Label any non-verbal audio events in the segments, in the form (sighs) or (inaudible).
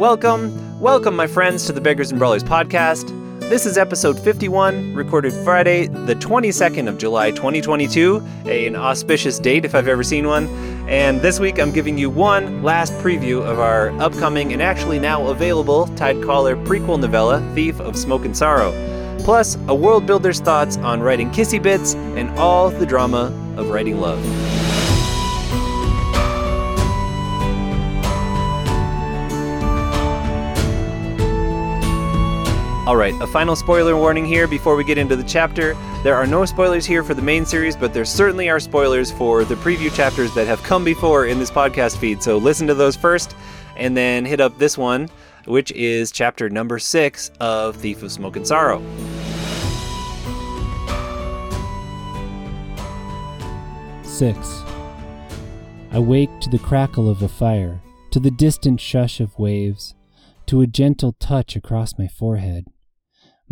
Welcome, welcome, my friends, to the Beggars and Brawlers podcast. This is episode 51, recorded Friday, the 22nd of July, 2022, an auspicious date if I've ever seen one. And this week I'm giving you one last preview of our upcoming and actually now available Tide Caller prequel novella, Thief of Smoke and Sorrow. Plus, a world builder's thoughts on writing kissy bits and all the drama of writing love. All right, a final spoiler warning here before we get into the chapter. There are no spoilers here for the main series, but there certainly are spoilers for the preview chapters that have come before in this podcast feed. So listen to those first and then hit up this one, which is chapter number six of Thief of Smoke and Sorrow. Six. I wake to the crackle of a fire, to the distant shush of waves, to a gentle touch across my forehead.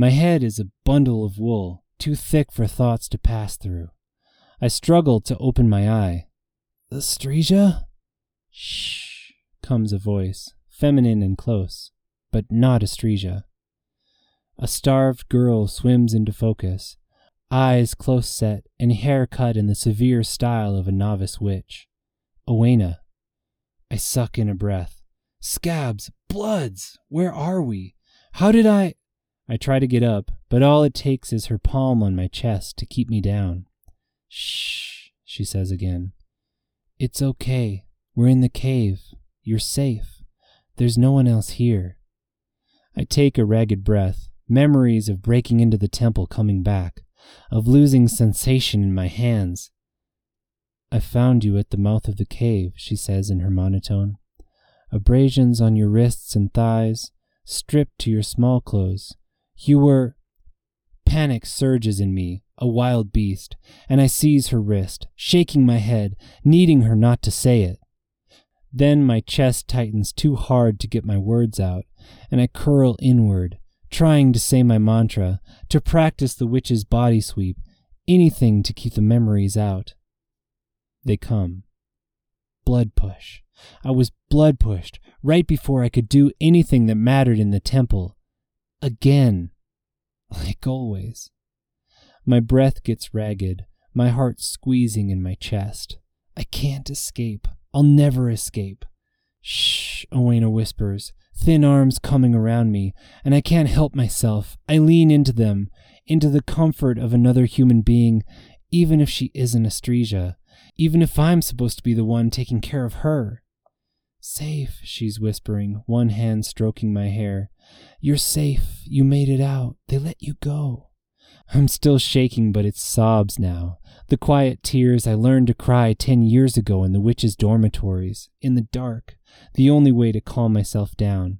My head is a bundle of wool, too thick for thoughts to pass through. I struggle to open my eye. Astresia? Shh, comes a voice, feminine and close, but not Astresia. A starved girl swims into focus, eyes close set and hair cut in the severe style of a novice witch. Owena. I suck in a breath. Scabs, bloods, where are we? How did I? I try to get up, but all it takes is her palm on my chest to keep me down. Shh, she says again. It's okay. We're in the cave. You're safe. There's no one else here. I take a ragged breath, memories of breaking into the temple coming back, of losing sensation in my hands. I found you at the mouth of the cave, she says in her monotone. Abrasions on your wrists and thighs, stripped to your small clothes. You were. Panic surges in me, a wild beast, and I seize her wrist, shaking my head, needing her not to say it. Then my chest tightens too hard to get my words out, and I curl inward, trying to say my mantra, to practice the witch's body sweep, anything to keep the memories out. They come. Blood push. I was blood pushed right before I could do anything that mattered in the temple. Again. Like always. My breath gets ragged, my heart squeezing in my chest. I can't escape. I'll never escape. Shh, Owena whispers, thin arms coming around me, and I can't help myself. I lean into them, into the comfort of another human being, even if she isn't Astresia, even if I'm supposed to be the one taking care of her. Safe, she's whispering, one hand stroking my hair. You're safe. You made it out. They let you go. I'm still shaking, but it's sobs now. The quiet tears I learned to cry ten years ago in the witches' dormitories, in the dark, the only way to calm myself down.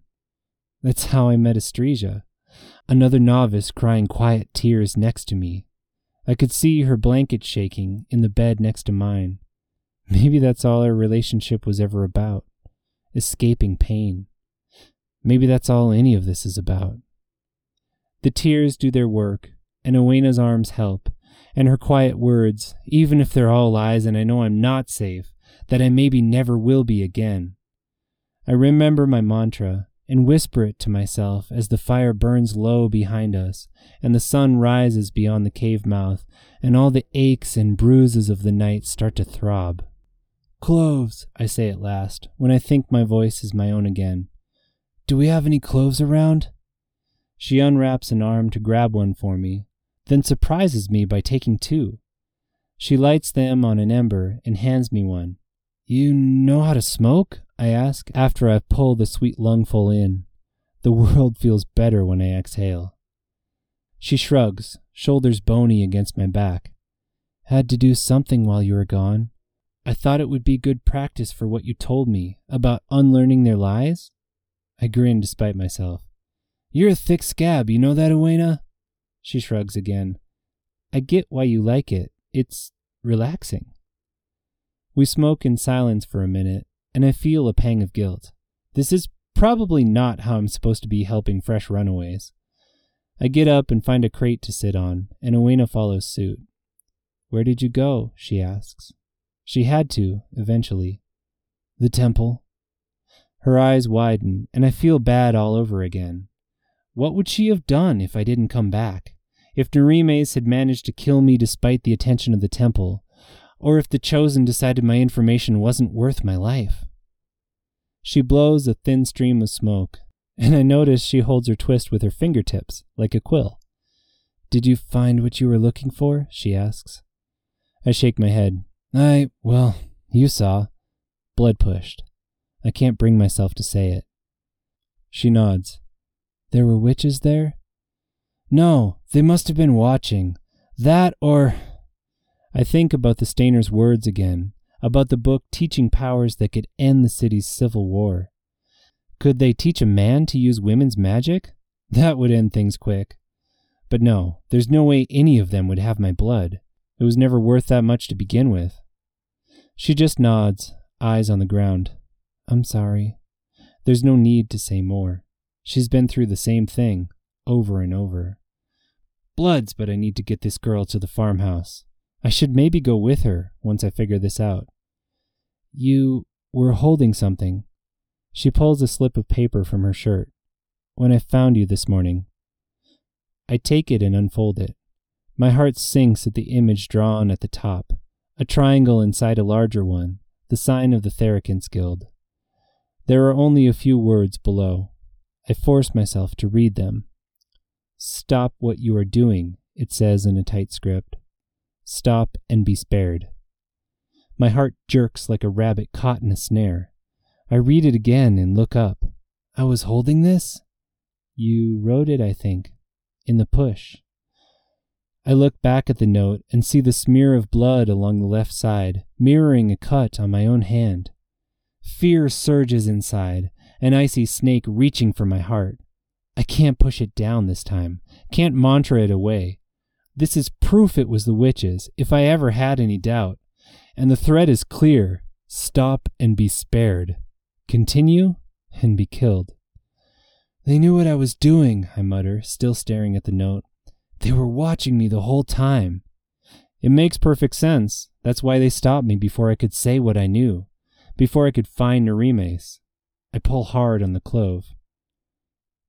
That's how I met Astresia. Another novice crying quiet tears next to me. I could see her blanket shaking in the bed next to mine. Maybe that's all our relationship was ever about escaping pain. Maybe that's all any of this is about. The tears do their work, and Owena's arms help, and her quiet words, even if they're all lies and I know I'm not safe, that I maybe never will be again. I remember my mantra and whisper it to myself as the fire burns low behind us and the sun rises beyond the cave mouth and all the aches and bruises of the night start to throb. Cloves, I say at last, when I think my voice is my own again. Do we have any cloves around? She unwraps an arm to grab one for me, then surprises me by taking two. She lights them on an ember and hands me one. You know how to smoke? I ask after I've pulled the sweet lungful in. The world feels better when I exhale. She shrugs, shoulders bony against my back. Had to do something while you were gone. I thought it would be good practice for what you told me about unlearning their lies. I grin despite myself. You're a thick scab, you know that, Owena? She shrugs again. I get why you like it. It's relaxing. We smoke in silence for a minute, and I feel a pang of guilt. This is probably not how I'm supposed to be helping fresh runaways. I get up and find a crate to sit on, and Owena follows suit. Where did you go? she asks. She had to, eventually. The temple. Her eyes widen, and I feel bad all over again. What would she have done if I didn't come back? If Narimes had managed to kill me despite the attention of the temple? Or if the Chosen decided my information wasn't worth my life? She blows a thin stream of smoke, and I notice she holds her twist with her fingertips, like a quill. Did you find what you were looking for? she asks. I shake my head. I, well, you saw. Blood pushed. I can't bring myself to say it. She nods. There were witches there? No, they must have been watching. That or. I think about the Stainer's words again, about the book teaching powers that could end the city's civil war. Could they teach a man to use women's magic? That would end things quick. But no, there's no way any of them would have my blood. It was never worth that much to begin with. She just nods, eyes on the ground. I'm sorry. There's no need to say more. She's been through the same thing, over and over. Bloods, but I need to get this girl to the farmhouse. I should maybe go with her once I figure this out. You were holding something. She pulls a slip of paper from her shirt. When I found you this morning. I take it and unfold it. My heart sinks at the image drawn at the top, a triangle inside a larger one, the sign of the Therakins Guild. There are only a few words below. I force myself to read them. Stop what you are doing, it says in a tight script. Stop and be spared. My heart jerks like a rabbit caught in a snare. I read it again and look up. I was holding this? You wrote it, I think, in the push. I look back at the note and see the smear of blood along the left side, mirroring a cut on my own hand. Fear surges inside, an icy snake reaching for my heart. I can't push it down this time, can't mantra it away. This is proof it was the witches, if I ever had any doubt. And the threat is clear stop and be spared, continue and be killed. They knew what I was doing, I mutter, still staring at the note. They were watching me the whole time. It makes perfect sense. That's why they stopped me before I could say what I knew before I could find Narimes. I pull hard on the clove.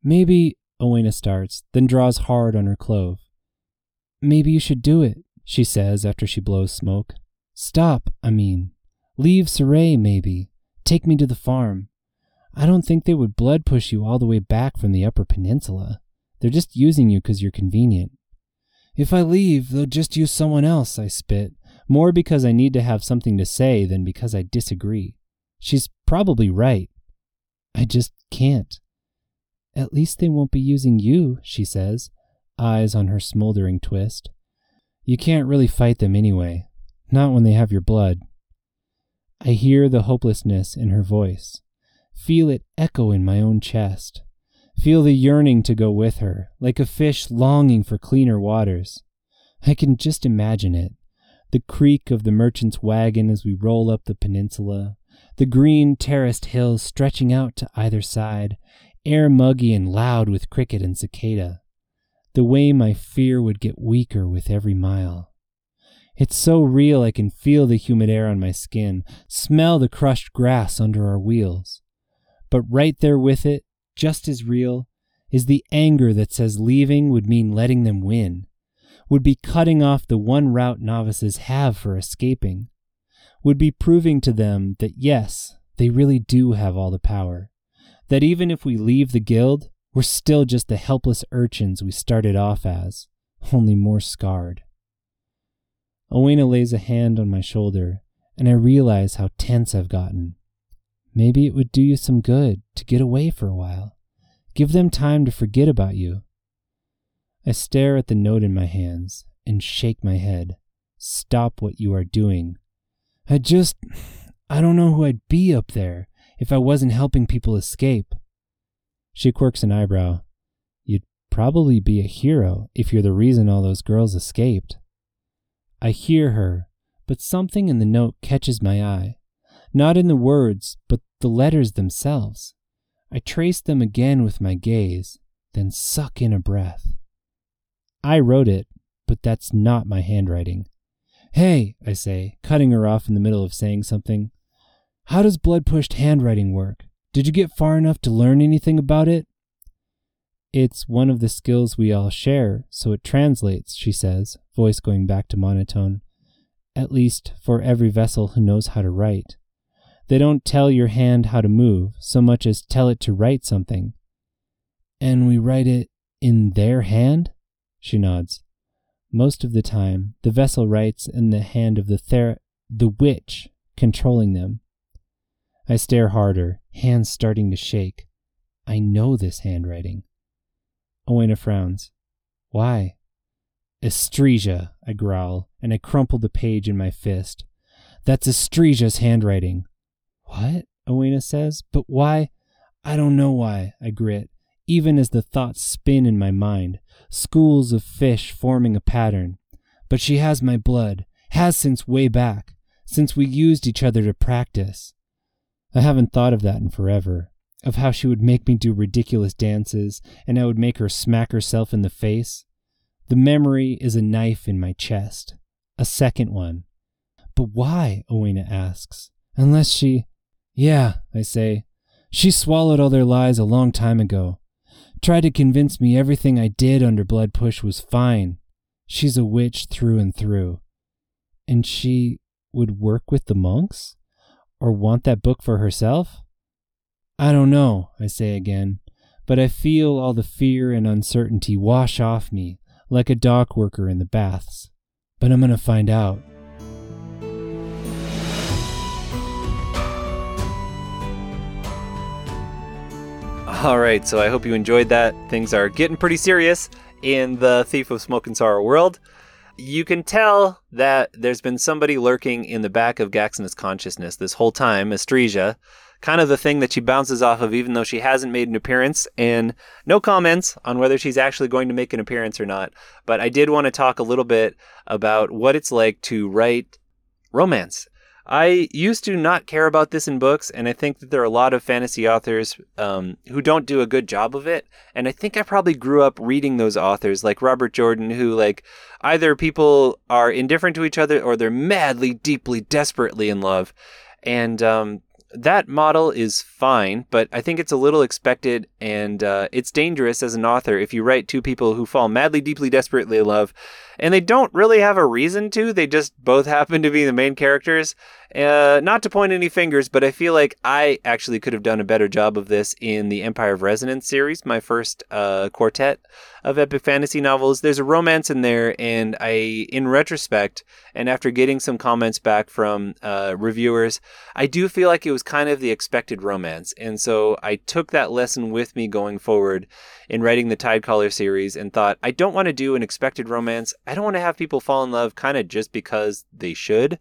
Maybe, Owena starts, then draws hard on her clove. Maybe you should do it, she says after she blows smoke. Stop, I mean. Leave Saray, maybe. Take me to the farm. I don't think they would blood push you all the way back from the Upper Peninsula. They're just using you because you're convenient. If I leave, they'll just use someone else, I spit, more because I need to have something to say than because I disagree. She's probably right. I just can't. At least they won't be using you, she says, eyes on her smoldering twist. You can't really fight them anyway, not when they have your blood. I hear the hopelessness in her voice, feel it echo in my own chest, feel the yearning to go with her, like a fish longing for cleaner waters. I can just imagine it the creak of the merchant's wagon as we roll up the peninsula, the green terraced hills stretching out to either side, air muggy and loud with cricket and cicada. The way my fear would get weaker with every mile. It's so real I can feel the humid air on my skin, smell the crushed grass under our wheels. But right there with it, just as real, is the anger that says leaving would mean letting them win, would be cutting off the one route novices have for escaping would be proving to them that yes, they really do have all the power. That even if we leave the guild, we're still just the helpless urchins we started off as, only more scarred. Owena lays a hand on my shoulder, and I realize how tense I've gotten. Maybe it would do you some good to get away for a while. Give them time to forget about you. I stare at the note in my hands and shake my head. Stop what you are doing I just, (sighs) I don't know who I'd be up there if I wasn't helping people escape. She quirks an eyebrow. You'd probably be a hero if you're the reason all those girls escaped. I hear her, but something in the note catches my eye. Not in the words, but the letters themselves. I trace them again with my gaze, then suck in a breath. I wrote it, but that's not my handwriting. Hey, I say, cutting her off in the middle of saying something. How does blood pushed handwriting work? Did you get far enough to learn anything about it? It's one of the skills we all share, so it translates, she says, voice going back to monotone. At least for every vessel who knows how to write. They don't tell your hand how to move so much as tell it to write something. And we write it in their hand? She nods. Most of the time, the vessel writes in the hand of the ther- the witch controlling them. I stare harder, hands starting to shake. I know this handwriting. Owena frowns. Why? Estresia, I growl, and I crumple the page in my fist. That's Estresia's handwriting. What? Owena says. But why? I don't know why, I grit, even as the thoughts spin in my mind, schools of fish forming a pattern. But she has my blood, has since way back, since we used each other to practice. I haven't thought of that in forever, of how she would make me do ridiculous dances and I would make her smack herself in the face. The memory is a knife in my chest, a second one. But why? Owena asks. Unless she. Yeah, I say. She swallowed all their lies a long time ago. Tried to convince me everything I did under Blood Push was fine. She's a witch through and through. And she would work with the monks? Or want that book for herself? I don't know, I say again, but I feel all the fear and uncertainty wash off me like a dock worker in the baths. But I'm going to find out. All right, so I hope you enjoyed that. Things are getting pretty serious in the Thief of Smoke and Sorrow world. You can tell that there's been somebody lurking in the back of Gaxna's consciousness this whole time, Estresia, kind of the thing that she bounces off of, even though she hasn't made an appearance. And no comments on whether she's actually going to make an appearance or not. But I did want to talk a little bit about what it's like to write romance. I used to not care about this in books, and I think that there are a lot of fantasy authors um, who don't do a good job of it. And I think I probably grew up reading those authors, like Robert Jordan, who, like, either people are indifferent to each other or they're madly, deeply, desperately in love. And um, that model is fine, but I think it's a little expected and uh, it's dangerous as an author if you write two people who fall madly, deeply, desperately in love and they don't really have a reason to. They just both (laughs) happen to be the main characters. Uh, not to point any fingers, but I feel like I actually could have done a better job of this in the Empire of Resonance series, my first uh, quartet of epic fantasy novels. There's a romance in there, and I, in retrospect, and after getting some comments back from uh, reviewers, I do feel like it was kind of the expected romance. And so I took that lesson with me going forward in writing the Tidecaller series and thought, I don't want to do an expected romance. I don't want to have people fall in love kind of just because they should.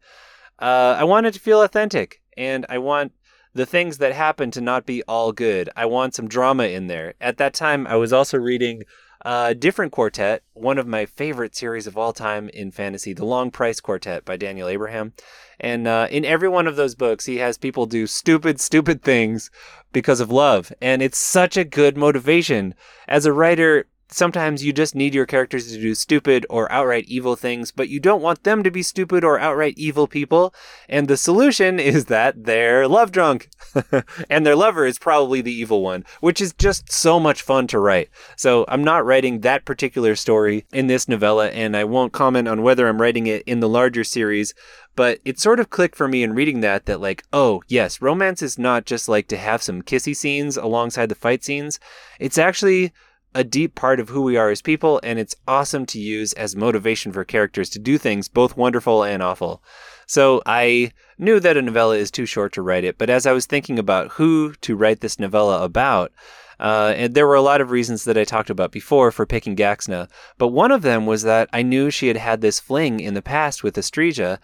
Uh, I want it to feel authentic, and I want the things that happen to not be all good. I want some drama in there. At that time, I was also reading a different quartet, one of my favorite series of all time in fantasy, The Long Price Quartet by Daniel Abraham. And uh, in every one of those books, he has people do stupid, stupid things because of love. And it's such a good motivation. As a writer, sometimes you just need your characters to do stupid or outright evil things, but you don't want them to be stupid or outright evil people. And the solution (laughs) is that they're love drunk. (laughs) and their lover is probably the evil one, which is just so much fun to write. So I'm not writing that particular story in this novella, and I won't comment on whether I'm writing it in the larger series. But it sort of clicked for me in reading that that like, oh yes, romance is not just like to have some kissy scenes alongside the fight scenes. It's actually a deep part of who we are as people, and it's awesome to use as motivation for characters to do things both wonderful and awful. So I knew that a novella is too short to write it, but as I was thinking about who to write this novella about, uh, and there were a lot of reasons that I talked about before for picking Gaxna, but one of them was that I knew she had had this fling in the past with Estresia,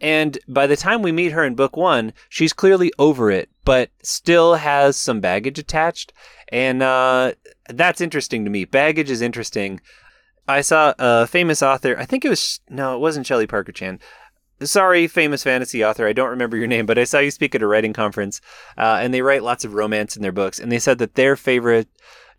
and by the time we meet her in book one, she's clearly over it, but still has some baggage attached. And uh, that's interesting to me. Baggage is interesting. I saw a famous author, I think it was, no, it wasn't Shelley Parker Chan. Sorry, famous fantasy author. I don't remember your name, but I saw you speak at a writing conference, uh, and they write lots of romance in their books. And they said that their favorite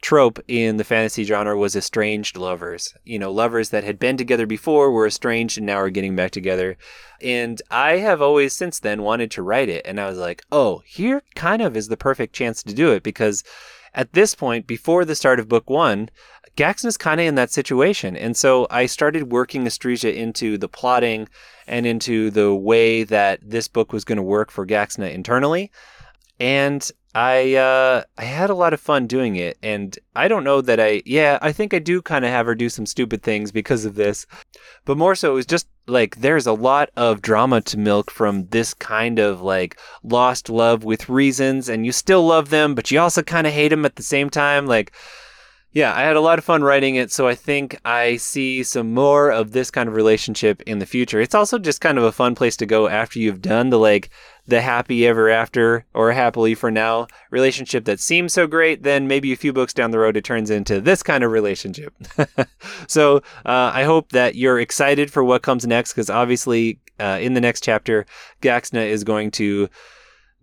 trope in the fantasy genre was estranged lovers. You know, lovers that had been together before were estranged and now are getting back together. And I have always since then wanted to write it. And I was like, oh, here kind of is the perfect chance to do it because at this point, before the start of book one, Gaxna's kind of in that situation. And so I started working Astresia into the plotting and into the way that this book was going to work for Gaxna internally. And I uh, I had a lot of fun doing it, and I don't know that I yeah I think I do kind of have her do some stupid things because of this, but more so it was just like there's a lot of drama to milk from this kind of like lost love with reasons, and you still love them, but you also kind of hate them at the same time, like. Yeah, I had a lot of fun writing it, so I think I see some more of this kind of relationship in the future. It's also just kind of a fun place to go after you've done the like the happy ever after or happily for now relationship that seems so great, then maybe a few books down the road it turns into this kind of relationship. (laughs) so uh, I hope that you're excited for what comes next because obviously uh, in the next chapter, Gaxna is going to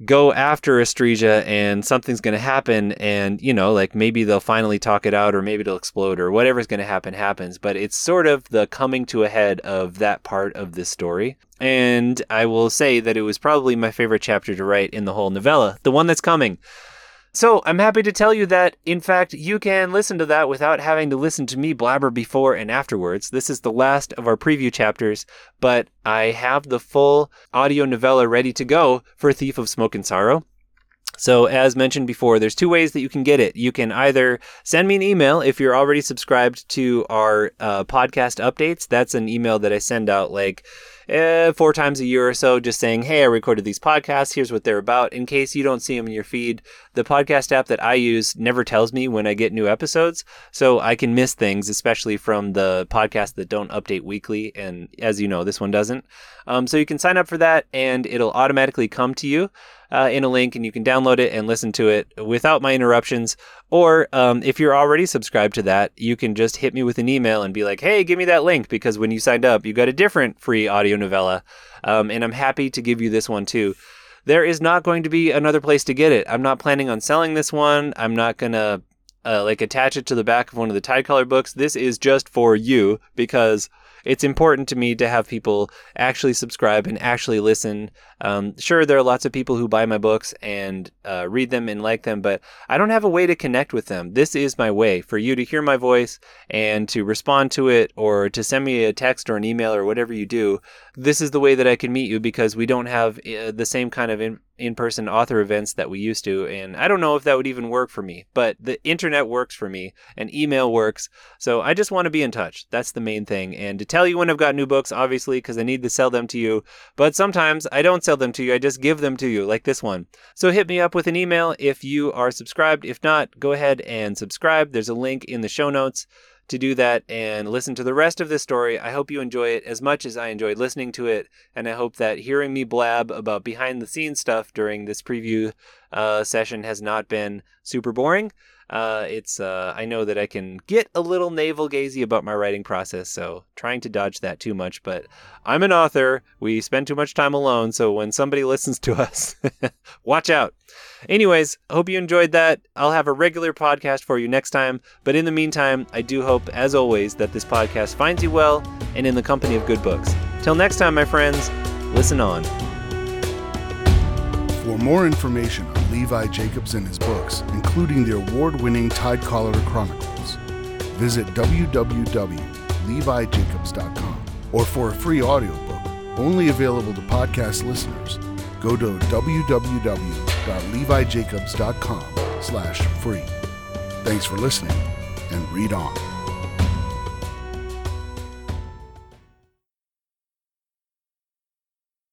go after Astresia and something's going to happen and you know like maybe they'll finally talk it out or maybe it'll explode or whatever's going to happen happens. But it's sort of the coming to a head of that part of this story. And I will say that it was probably my favorite chapter to write in the whole novella the one that's coming so I'm happy to tell you that, in fact, you can listen to that without having to listen to me blabber before and afterwards. This is the last of our preview chapters, but I have the full audio novella ready to go for Thief of Smoke and Sorrow. So, as mentioned before, there's two ways that you can get it. You can either send me an email if you're already subscribed to our uh, podcast updates. That's an email that I send out like uh, four times a year or so, just saying, hey, I recorded these podcasts. Here's what they're about. In case you don't see them in your feed, the podcast app that I use never tells me when I get new episodes. So I can miss things, especially from the podcasts that don't update weekly. And as you know, this one doesn't. Um, so you can sign up for that and it'll automatically come to you uh, in a link and you can download it and listen to it without my interruptions. Or um, if you're already subscribed to that, you can just hit me with an email and be like, hey, give me that link because when you signed up, you got a different free audio novella. Um, and I'm happy to give you this one too. There is not going to be another place to get it. I'm not planning on selling this one. I'm not going to uh, like attach it to the back of one of the Tidecaller books. This is just for you because it's important to me to have people actually subscribe and actually listen. Um, sure, there are lots of people who buy my books and uh, read them and like them, but I don't have a way to connect with them. This is my way for you to hear my voice and to respond to it or to send me a text or an email or whatever you do. This is the way that I can meet you because we don't have uh, the same kind of in- in-person author events that we used to and i don't know if that would even work for me but the internet works for me and email works. So i just want to be in touch. That's the main thing. And to tell you when i've got new books obviously because i need to sell them to you but sometimes i don't sell them to you i just give them to you like this one. So hit me up with an email if you are subscribed. If not go ahead and subscribe. There's a link in the show notes to do that and listen to the rest of this story. I hope you enjoy it as much as I enjoyed listening to it, and I hope that hearing me blab about behind the scenes stuff during this preview uh, session has not been super boring. Uh, it's uh, I know that I can get a little navel gazy about my writing process, so trying to dodge that too much. But I'm an author. We spend too much time alone, so when somebody (laughs) listens to us, (laughs) watch out. Anyways, hope you enjoyed that. I'll have a regular podcast for you next time. But in the meantime, I do hope, as always, that this podcast finds you well and in the company of good books. Till next time, my friends, listen on. For more information on Levi Jacobs and his books, including the award winning Tidecaller Chronicles, visit www.levijacobs.com. Or for a free audiobook, only available to podcast listeners, go to www.levijacobs.com slash free. Thanks for listening, and read on.